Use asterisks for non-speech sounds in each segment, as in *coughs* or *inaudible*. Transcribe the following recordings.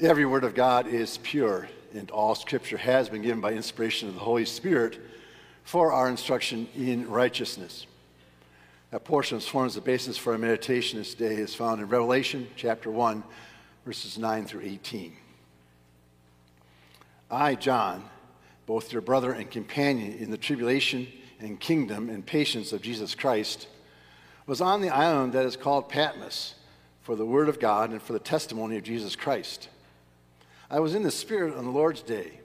Every word of God is pure, and all scripture has been given by inspiration of the Holy Spirit for our instruction in righteousness. That portion forms the basis for our meditation this day is found in Revelation chapter 1, verses 9 through 18. I, John, both your brother and companion in the tribulation and kingdom and patience of Jesus Christ, was on the island that is called Patmos for the word of God and for the testimony of Jesus Christ. I was in the Spirit on the Lord's day,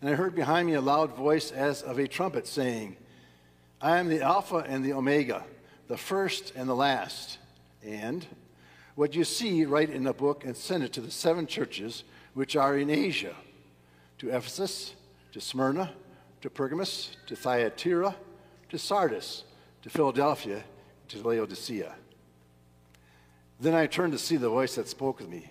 and I heard behind me a loud voice as of a trumpet saying, I am the Alpha and the Omega, the first and the last. And what you see, write in a book and send it to the seven churches which are in Asia to Ephesus, to Smyrna, to Pergamos, to Thyatira, to Sardis, to Philadelphia, to Laodicea. Then I turned to see the voice that spoke with me.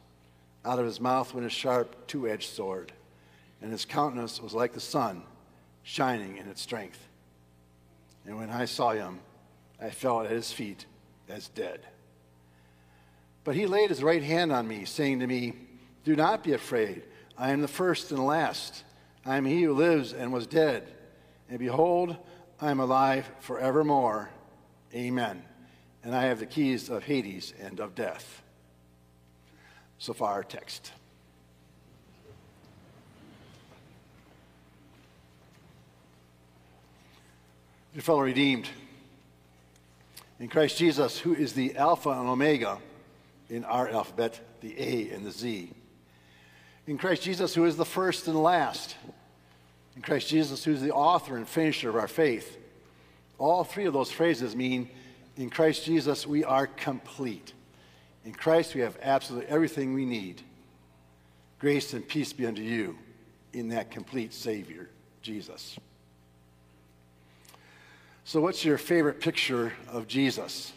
Out of his mouth went a sharp, two edged sword, and his countenance was like the sun, shining in its strength. And when I saw him, I fell at his feet as dead. But he laid his right hand on me, saying to me, Do not be afraid. I am the first and the last. I am he who lives and was dead. And behold, I am alive forevermore. Amen and I have the keys of Hades and of death. So far, our text. Dear fellow redeemed, in Christ Jesus, who is the Alpha and Omega in our alphabet, the A and the Z. In Christ Jesus, who is the first and last. In Christ Jesus, who is the author and finisher of our faith. All three of those phrases mean in Christ Jesus, we are complete. In Christ, we have absolutely everything we need. Grace and peace be unto you in that complete Savior, Jesus. So, what's your favorite picture of Jesus?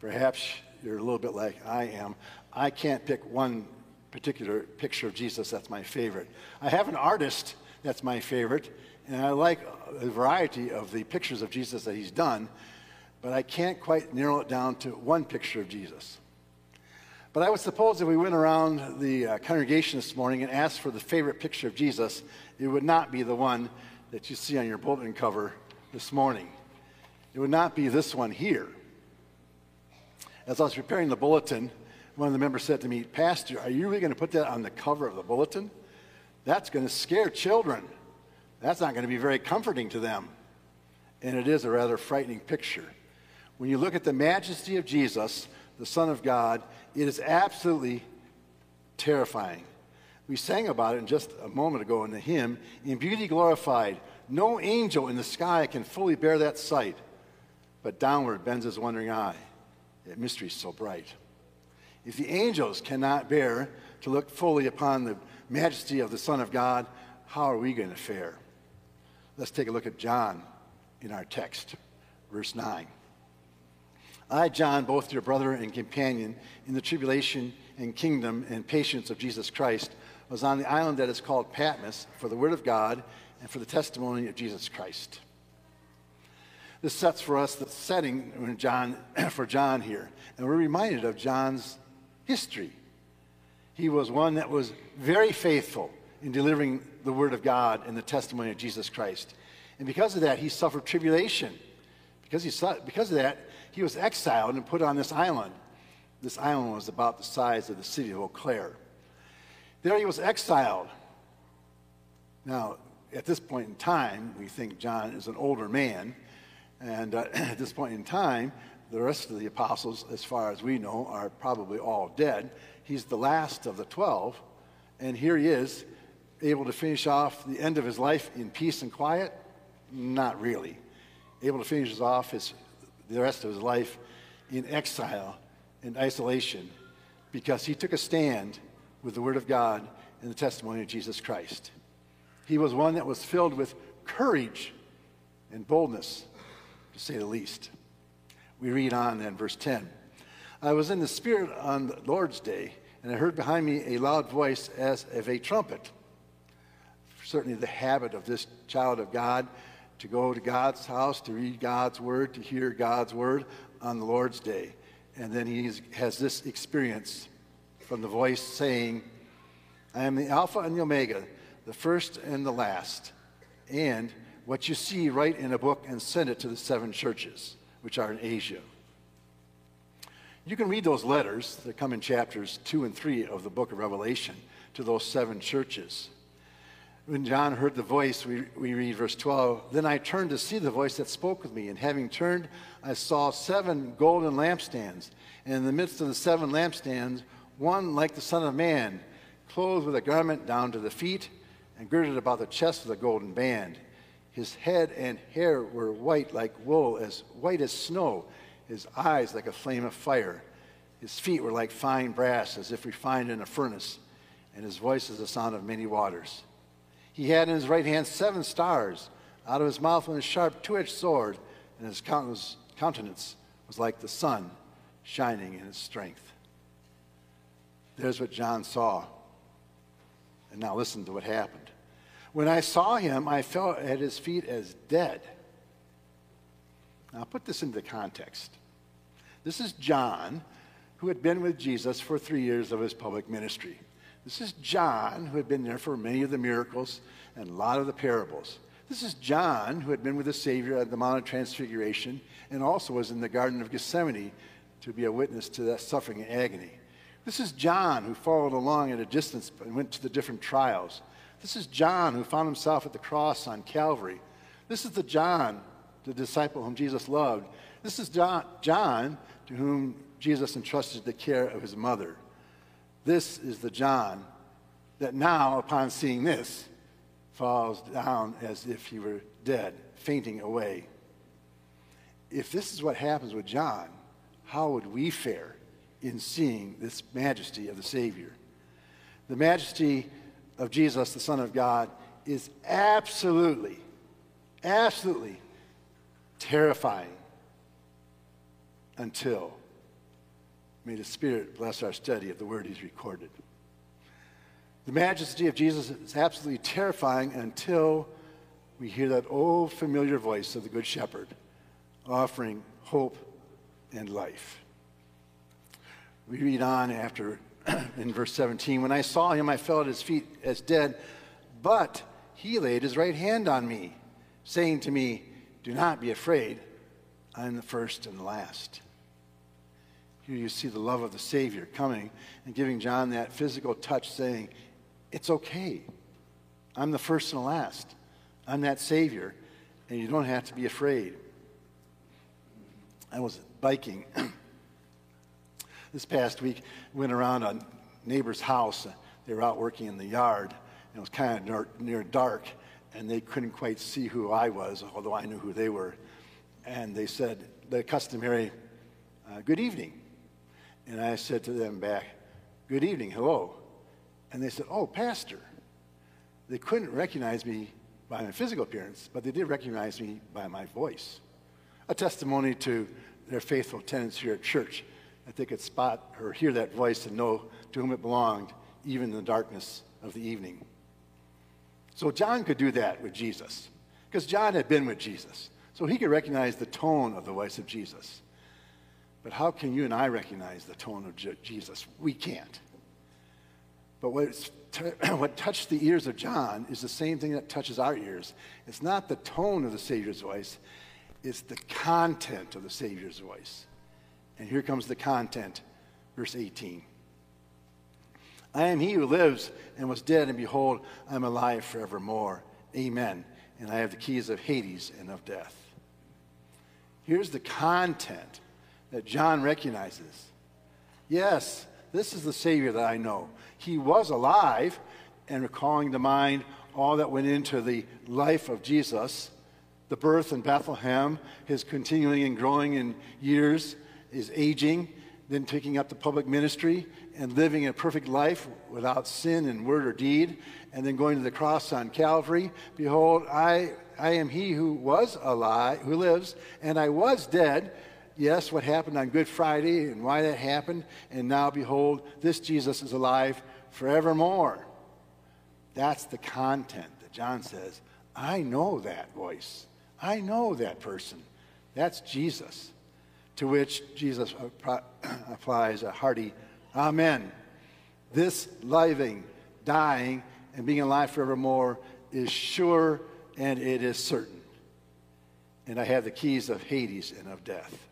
Perhaps you're a little bit like I am. I can't pick one particular picture of Jesus that's my favorite. I have an artist that's my favorite, and I like a variety of the pictures of Jesus that he's done but I can't quite narrow it down to one picture of Jesus. But I would suppose if we went around the uh, congregation this morning and asked for the favorite picture of Jesus, it would not be the one that you see on your bulletin cover this morning. It would not be this one here. As I was preparing the bulletin, one of the members said to me, Pastor, are you really going to put that on the cover of the bulletin? That's going to scare children. That's not going to be very comforting to them. And it is a rather frightening picture. When you look at the majesty of Jesus, the Son of God, it is absolutely terrifying. We sang about it just a moment ago in the hymn In beauty glorified, no angel in the sky can fully bear that sight, but downward bends his wondering eye at mysteries so bright. If the angels cannot bear to look fully upon the majesty of the Son of God, how are we going to fare? Let's take a look at John in our text, verse 9. I, John, both your brother and companion in the tribulation and kingdom and patience of Jesus Christ, was on the island that is called Patmos for the word of God and for the testimony of Jesus Christ. This sets for us the setting John, *clears throat* for John here, and we're reminded of John's history. He was one that was very faithful in delivering the word of God and the testimony of Jesus Christ. And because of that, he suffered tribulation. Because, he because of that, he was exiled and put on this island. This island was about the size of the city of Eau Claire. There he was exiled. Now, at this point in time, we think John is an older man. And uh, *clears throat* at this point in time, the rest of the apostles, as far as we know, are probably all dead. He's the last of the 12. And here he is, able to finish off the end of his life in peace and quiet? Not really. Able to finish off his the rest of his life in exile and isolation because he took a stand with the Word of God and the testimony of Jesus Christ. He was one that was filled with courage and boldness, to say the least. We read on in verse 10. I was in the Spirit on the Lord's day, and I heard behind me a loud voice as of a trumpet. Certainly, the habit of this child of God to go to God's house, to read God's word, to hear God's word on the Lord's day. And then he has this experience from the voice saying, I am the Alpha and the Omega, the first and the last. And what you see, write in a book and send it to the seven churches, which are in Asia. You can read those letters that come in chapters 2 and 3 of the book of Revelation to those seven churches. When John heard the voice, we, we read verse 12, Then I turned to see the voice that spoke with me, and having turned, I saw seven golden lampstands, and in the midst of the seven lampstands, one like the Son of Man, clothed with a garment down to the feet, and girded about the chest with a golden band. His head and hair were white like wool, as white as snow his eyes like a flame of fire. His feet were like fine brass, as if refined in a furnace, and his voice is the sound of many waters. He had in his right hand seven stars. Out of his mouth went a sharp two edged sword, and his countenance was like the sun shining in his strength. There's what John saw. And now listen to what happened. When I saw him, I fell at his feet as dead. Now, put this into context. This is John, who had been with Jesus for three years of his public ministry. This is John, who had been there for many of the miracles and a lot of the parables. This is John, who had been with the Savior at the Mount of Transfiguration and also was in the Garden of Gethsemane to be a witness to that suffering and agony. This is John, who followed along at a distance and went to the different trials. This is John, who found himself at the cross on Calvary. This is the John the disciple whom Jesus loved. This is John, John, to whom Jesus entrusted the care of his mother. This is the John that now, upon seeing this, falls down as if he were dead, fainting away. If this is what happens with John, how would we fare in seeing this majesty of the Savior? The majesty of Jesus, the Son of God, is absolutely, absolutely terrifying until may the Spirit bless our study of the word he's recorded. The majesty of Jesus is absolutely terrifying until we hear that old familiar voice of the Good Shepherd offering hope and life. We read on after *clears throat* in verse 17 When I saw him, I fell at his feet as dead, but he laid his right hand on me, saying to me, do not be afraid. I'm the first and the last. Here you see the love of the Savior coming and giving John that physical touch, saying, It's okay. I'm the first and the last. I'm that Savior, and you don't have to be afraid. I was biking *clears throat* this past week, went around a neighbor's house. They were out working in the yard, and it was kind of near, near dark and they couldn't quite see who I was, although I knew who they were. And they said the customary, uh, good evening. And I said to them back, good evening, hello. And they said, oh, pastor. They couldn't recognize me by my physical appearance, but they did recognize me by my voice. A testimony to their faithful tenants here at church that they could spot or hear that voice and know to whom it belonged, even in the darkness of the evening. So John could do that with Jesus because John had been with Jesus. So he could recognize the tone of the voice of Jesus. But how can you and I recognize the tone of Jesus? We can't. But what, *clears throat* what touched the ears of John is the same thing that touches our ears. It's not the tone of the Savior's voice, it's the content of the Savior's voice. And here comes the content, verse 18. I am he who lives and was dead, and behold, I am alive forevermore. Amen. And I have the keys of Hades and of death. Here's the content that John recognizes. Yes, this is the Savior that I know. He was alive, and recalling to mind all that went into the life of Jesus the birth in Bethlehem, his continuing and growing in years, his aging, then taking up the public ministry, and living a perfect life without sin in word or deed, and then going to the cross on Calvary. Behold, I, I am he who was alive, who lives, and I was dead. Yes, what happened on Good Friday and why that happened. And now, behold, this Jesus is alive forevermore. That's the content that John says. I know that voice. I know that person. That's Jesus. To which Jesus *clears throat* applies a hearty Amen. This living, dying, and being alive forevermore is sure and it is certain. And I have the keys of Hades and of death.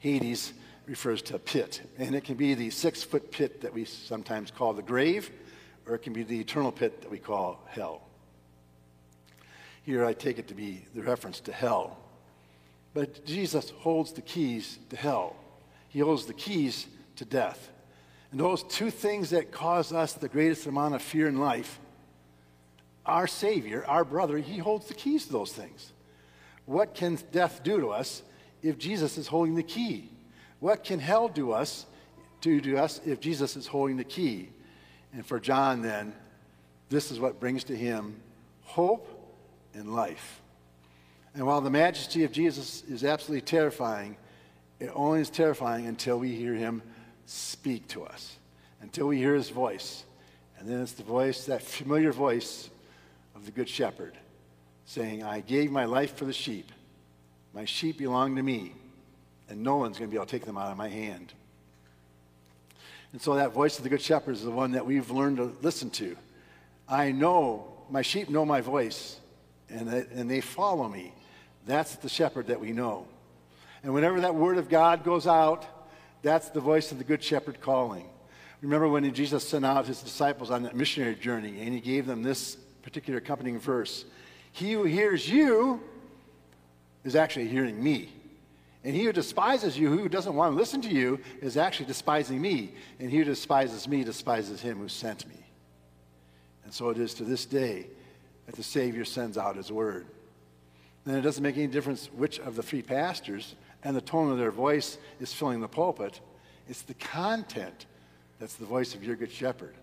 Hades refers to a pit, and it can be the six foot pit that we sometimes call the grave, or it can be the eternal pit that we call hell. Here I take it to be the reference to hell. But Jesus holds the keys to hell, He holds the keys to death. And those two things that cause us the greatest amount of fear in life, our Savior, our brother, He holds the keys to those things. What can death do to us if Jesus is holding the key? What can hell do us do to us if Jesus is holding the key? And for John, then, this is what brings to him hope and life. And while the majesty of Jesus is absolutely terrifying, it only is terrifying until we hear him speak to us, until we hear his voice. And then it's the voice, that familiar voice of the Good Shepherd, saying, I gave my life for the sheep. My sheep belong to me, and no one's going to be able to take them out of my hand. And so that voice of the Good Shepherd is the one that we've learned to listen to. I know, my sheep know my voice, and they, and they follow me. That's the shepherd that we know. And whenever that word of God goes out, that's the voice of the Good Shepherd calling. Remember when Jesus sent out his disciples on that missionary journey, and he gave them this particular accompanying verse He who hears you is actually hearing me. And he who despises you, who doesn't want to listen to you, is actually despising me. And he who despises me despises him who sent me. And so it is to this day that the Savior sends out his word. And it doesn't make any difference which of the three pastors and the tone of their voice is filling the pulpit. It's the content that's the voice of your good shepherd.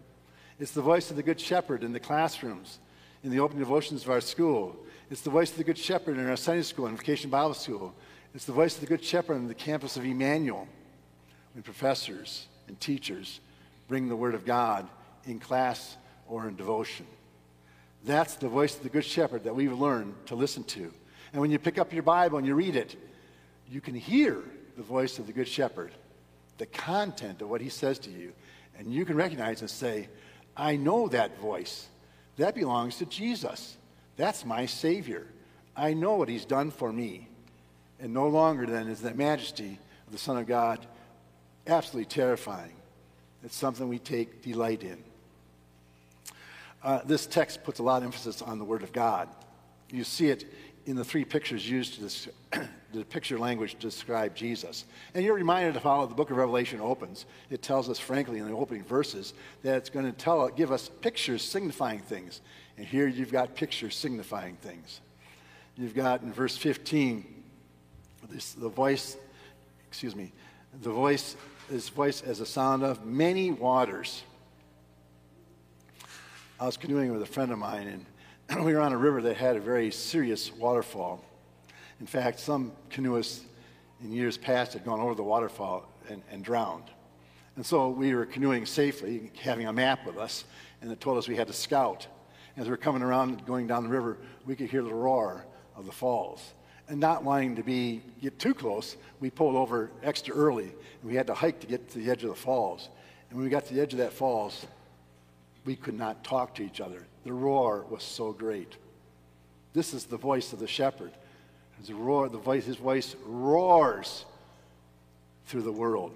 It's the voice of the good shepherd in the classrooms, in the open devotions of our school. It's the voice of the good shepherd in our Sunday school and vacation Bible school. It's the voice of the good shepherd on the campus of Immanuel when professors and teachers bring the word of God in class or in devotion. That's the voice of the good shepherd that we've learned to listen to. And when you pick up your Bible and you read it, you can hear the voice of the Good Shepherd, the content of what he says to you, and you can recognize and say, I know that voice. That belongs to Jesus. That's my Savior. I know what he's done for me. And no longer then is that majesty of the Son of God absolutely terrifying. It's something we take delight in. Uh, this text puts a lot of emphasis on the Word of God. You see it in the three pictures used to this, *clears throat* the picture language to describe Jesus. And you're reminded of how the book of Revelation opens. It tells us, frankly, in the opening verses, that it's going to tell, give us pictures signifying things. And here you've got pictures signifying things. You've got in verse 15, this, the voice, excuse me, the voice, this voice as a sound of many waters. I was canoeing with a friend of mine, and *clears throat* we were on a river that had a very serious waterfall. In fact, some canoeists in years past had gone over the waterfall and, and drowned. And so we were canoeing safely, having a map with us, and it told us we had to scout. As we were coming around going down the river, we could hear the roar of the falls. And not wanting to be get too close, we pulled over extra early, and we had to hike to get to the edge of the falls. And when we got to the edge of that falls, we could not talk to each other. The roar was so great. This is the voice of the shepherd. His roar, the voice, his voice roars through the world.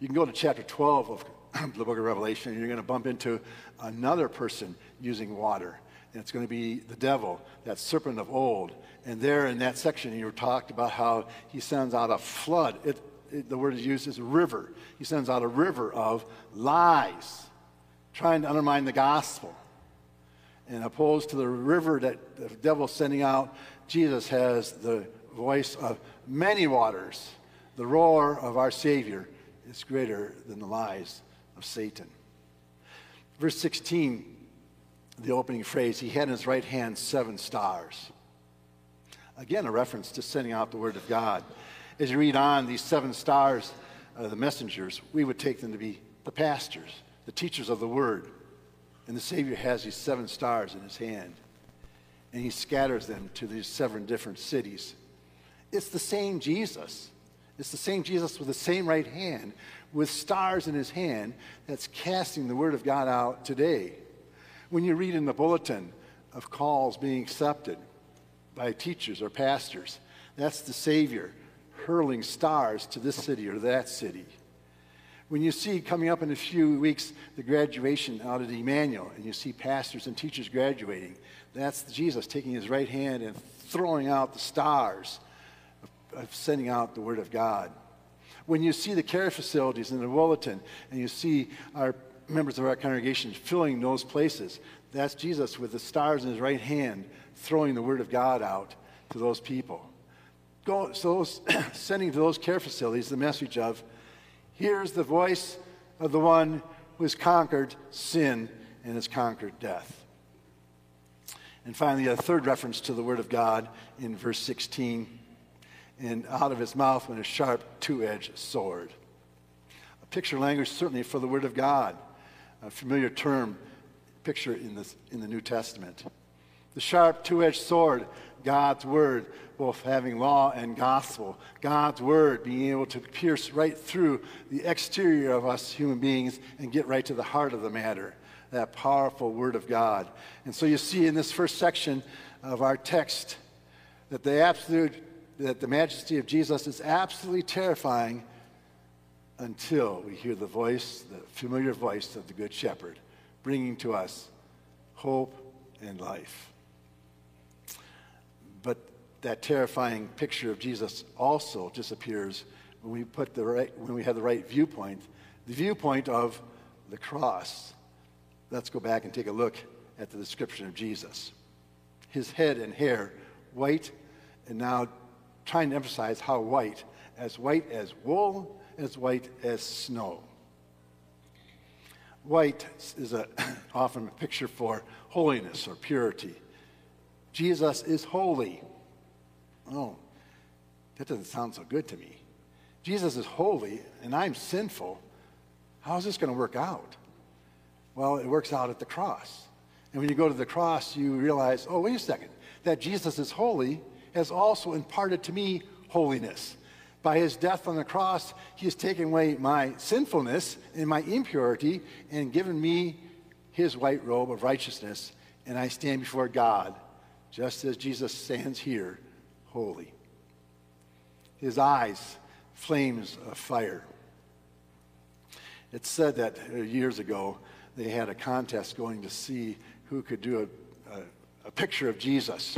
You can go to chapter 12 of *clears throat* the book of Revelation, and you're going to bump into another person using water. And it's going to be the devil, that serpent of old. And there in that section, you talked about how he sends out a flood. It, it, the word is used as river. He sends out a river of lies trying to undermine the gospel. And opposed to the river that the devil's sending out, Jesus has the voice of many waters, the roar of our Savior is greater than the lies of Satan. Verse 16, the opening phrase, he had in his right hand seven stars. Again, a reference to sending out the word of God. As you read on, these seven stars, uh, the messengers, we would take them to be the pastors, the teachers of the word. And the Savior has these seven stars in his hand, and he scatters them to these seven different cities. It's the same Jesus. It's the same Jesus with the same right hand, with stars in his hand, that's casting the word of God out today. When you read in the bulletin of calls being accepted by teachers or pastors, that's the Savior hurling stars to this city or that city. When you see coming up in a few weeks the graduation out at Immanuel, and you see pastors and teachers graduating, that's Jesus taking his right hand and throwing out the stars of, of sending out the Word of God. When you see the care facilities in the bulletin, and you see our members of our congregation filling those places, that's Jesus with the stars in his right hand throwing the Word of God out to those people. Go, so *coughs* sending to those care facilities the message of, here's the voice of the one who has conquered sin and has conquered death. And finally, a third reference to the Word of God in verse 16. And out of his mouth went a sharp, two edged sword. A picture language, certainly, for the Word of God, a familiar term, picture in, this, in the New Testament. The sharp, two edged sword, God's Word, both having law and gospel. God's Word being able to pierce right through the exterior of us human beings and get right to the heart of the matter. That powerful Word of God. And so you see in this first section of our text that the absolute, that the majesty of Jesus is absolutely terrifying until we hear the voice, the familiar voice of the Good Shepherd, bringing to us hope and life. But that terrifying picture of Jesus also disappears when we put the right, when we have the right viewpoint, the viewpoint of the cross. Let's go back and take a look at the description of Jesus. His head and hair white, and now trying to emphasize how white, as white as wool, as white as snow. White is a, *coughs* often a picture for holiness or purity. Jesus is holy. Oh, that doesn't sound so good to me. Jesus is holy and I'm sinful. How is this going to work out? Well, it works out at the cross. And when you go to the cross, you realize, oh, wait a second, that Jesus is holy has also imparted to me holiness. By his death on the cross, he has taken away my sinfulness and my impurity and given me his white robe of righteousness, and I stand before God just as Jesus stands here, holy. His eyes, flames of fire. It's said that uh, years ago they had a contest going to see who could do a, a, a picture of Jesus.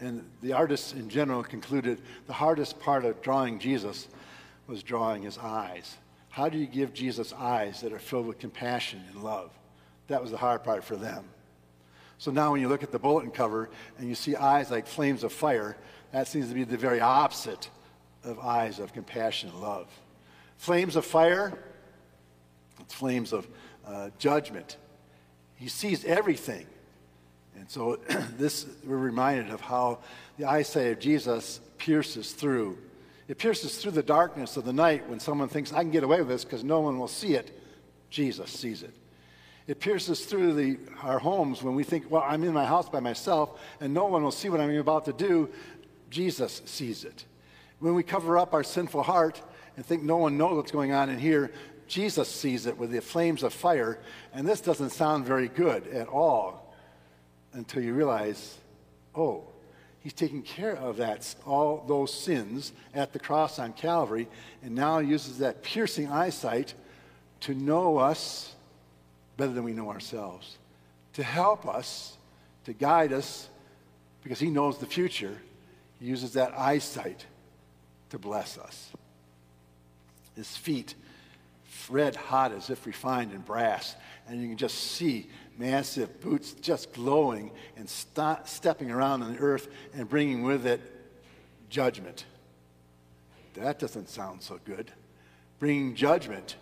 And the artists in general concluded the hardest part of drawing Jesus was drawing his eyes. How do you give Jesus eyes that are filled with compassion and love? That was the hard part for them. So now when you look at the bulletin cover and you see eyes like flames of fire, that seems to be the very opposite of eyes of compassion and love. Flames of fire, it's flames of uh, judgment. He sees everything. And so *clears throat* this, we're reminded of how the eyesight of Jesus pierces through. It pierces through the darkness of the night when someone thinks, I can get away with this because no one will see it. Jesus sees it. It pierces through the, our homes when we think, well, I'm in my house by myself and no one will see what I'm about to do. Jesus sees it. When we cover up our sinful heart and think no one knows what's going on in here, Jesus sees it with the flames of fire. And this doesn't sound very good at all until you realize, oh, he's taking care of that, all those sins at the cross on Calvary, and now uses that piercing eyesight to know us better than we know ourselves, to help us, to guide us, because He knows the future. He uses that eyesight to bless us. His feet, red hot as if refined in brass, and you can just see massive boots just glowing and st- stepping around on the earth and bringing with it judgment. That doesn't sound so good. bringing judgment,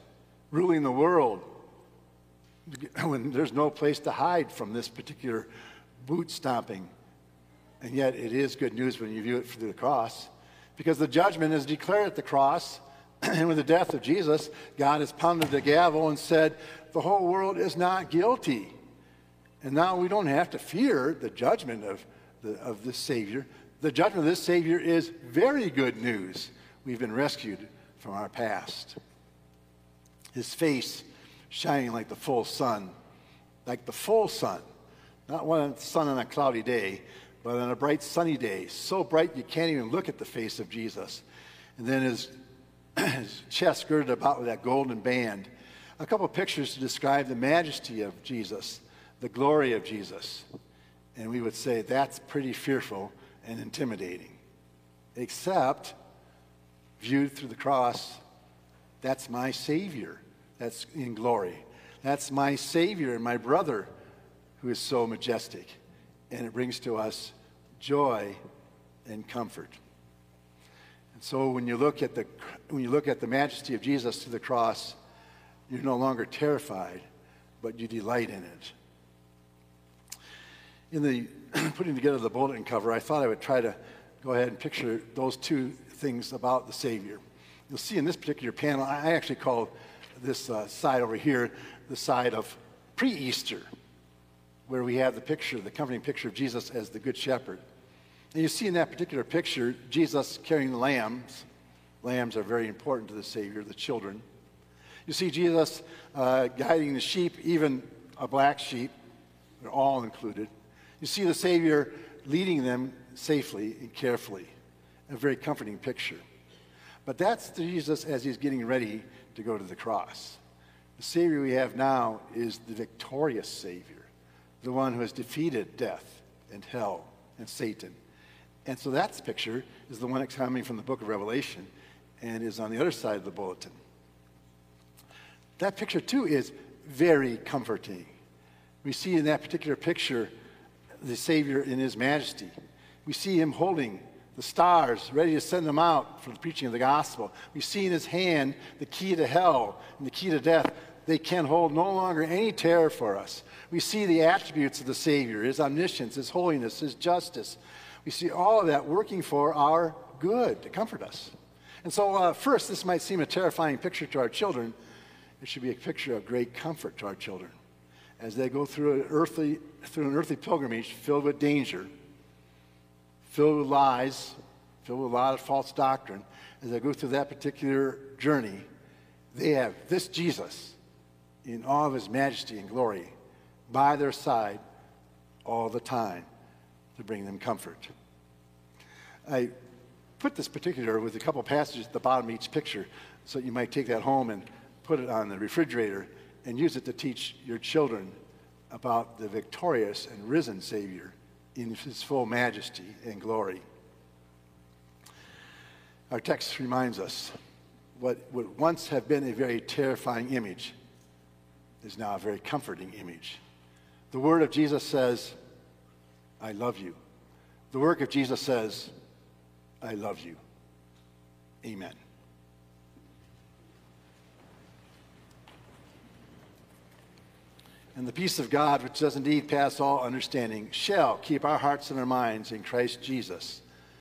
ruling the world, *laughs* when there's no place to hide from this particular boot stomping. And yet it is good news when you view it through the cross because the judgment is declared at the cross. *clears throat* and with the death of Jesus, God has pounded the gavel and said, the whole world is not guilty. And now we don't have to fear the judgment of, the, of this Savior. The judgment of this Savior is very good news. We've been rescued from our past. His face shining like the full sun, like the full sun, not one sun on a cloudy day, but on a bright sunny day, so bright you can't even look at the face of Jesus. And then his, *clears throat* his chest girded about with that golden band. A couple pictures to describe the majesty of Jesus, the glory of Jesus. And we would say that's pretty fearful and intimidating. Except, viewed through the cross, that's my Savior that's in glory. That's my Savior my brother who is so majestic. And it brings to us joy and comfort. And so when you look at the, when you look at the majesty of Jesus to the cross, you're no longer terrified, but you delight in it. In the *clears throat* putting together the bulletin cover, I thought I would try to go ahead and picture those two things about the Savior. You'll see in this particular panel, I actually call this uh, side over here the side of pre Easter, where we have the picture, the accompanying picture of Jesus as the Good Shepherd. And you see in that particular picture Jesus carrying the lambs. Lambs are very important to the Savior, the children. You see Jesus uh, guiding the sheep, even a black sheep, they're all included. You see the Savior leading them safely and carefully. A very comforting picture. But that's Jesus as he's getting ready to go to the cross. The Savior we have now is the victorious Savior, the one who has defeated death and hell and Satan. And so that picture is the one that's coming from the book of Revelation and is on the other side of the bulletin. That picture, too, is very comforting. We see in that particular picture the Savior in his majesty. We see him holding the stars, ready to send them out for the preaching of the gospel. We see in his hand the key to hell and the key to death. They can hold no longer any terror for us. We see the attributes of the Savior, his omniscience, his holiness, his justice. We see all of that working for our good to comfort us. And so, uh, first, this might seem a terrifying picture to our children. It should be a picture of great comfort to our children as they go through an earthly, through an earthly pilgrimage filled with danger filled with lies, filled with a lot of false doctrine, as they go through that particular journey, they have this Jesus in all of his majesty and glory by their side all the time to bring them comfort. I put this particular with a couple passages at the bottom of each picture so you might take that home and put it on the refrigerator and use it to teach your children about the victorious and risen Savior in his full majesty and glory. Our text reminds us what would once have been a very terrifying image is now a very comforting image. The word of Jesus says, I love you. The work of Jesus says, I love you. Amen. And the peace of God, which does indeed pass all understanding, shall keep our hearts and our minds in Christ Jesus.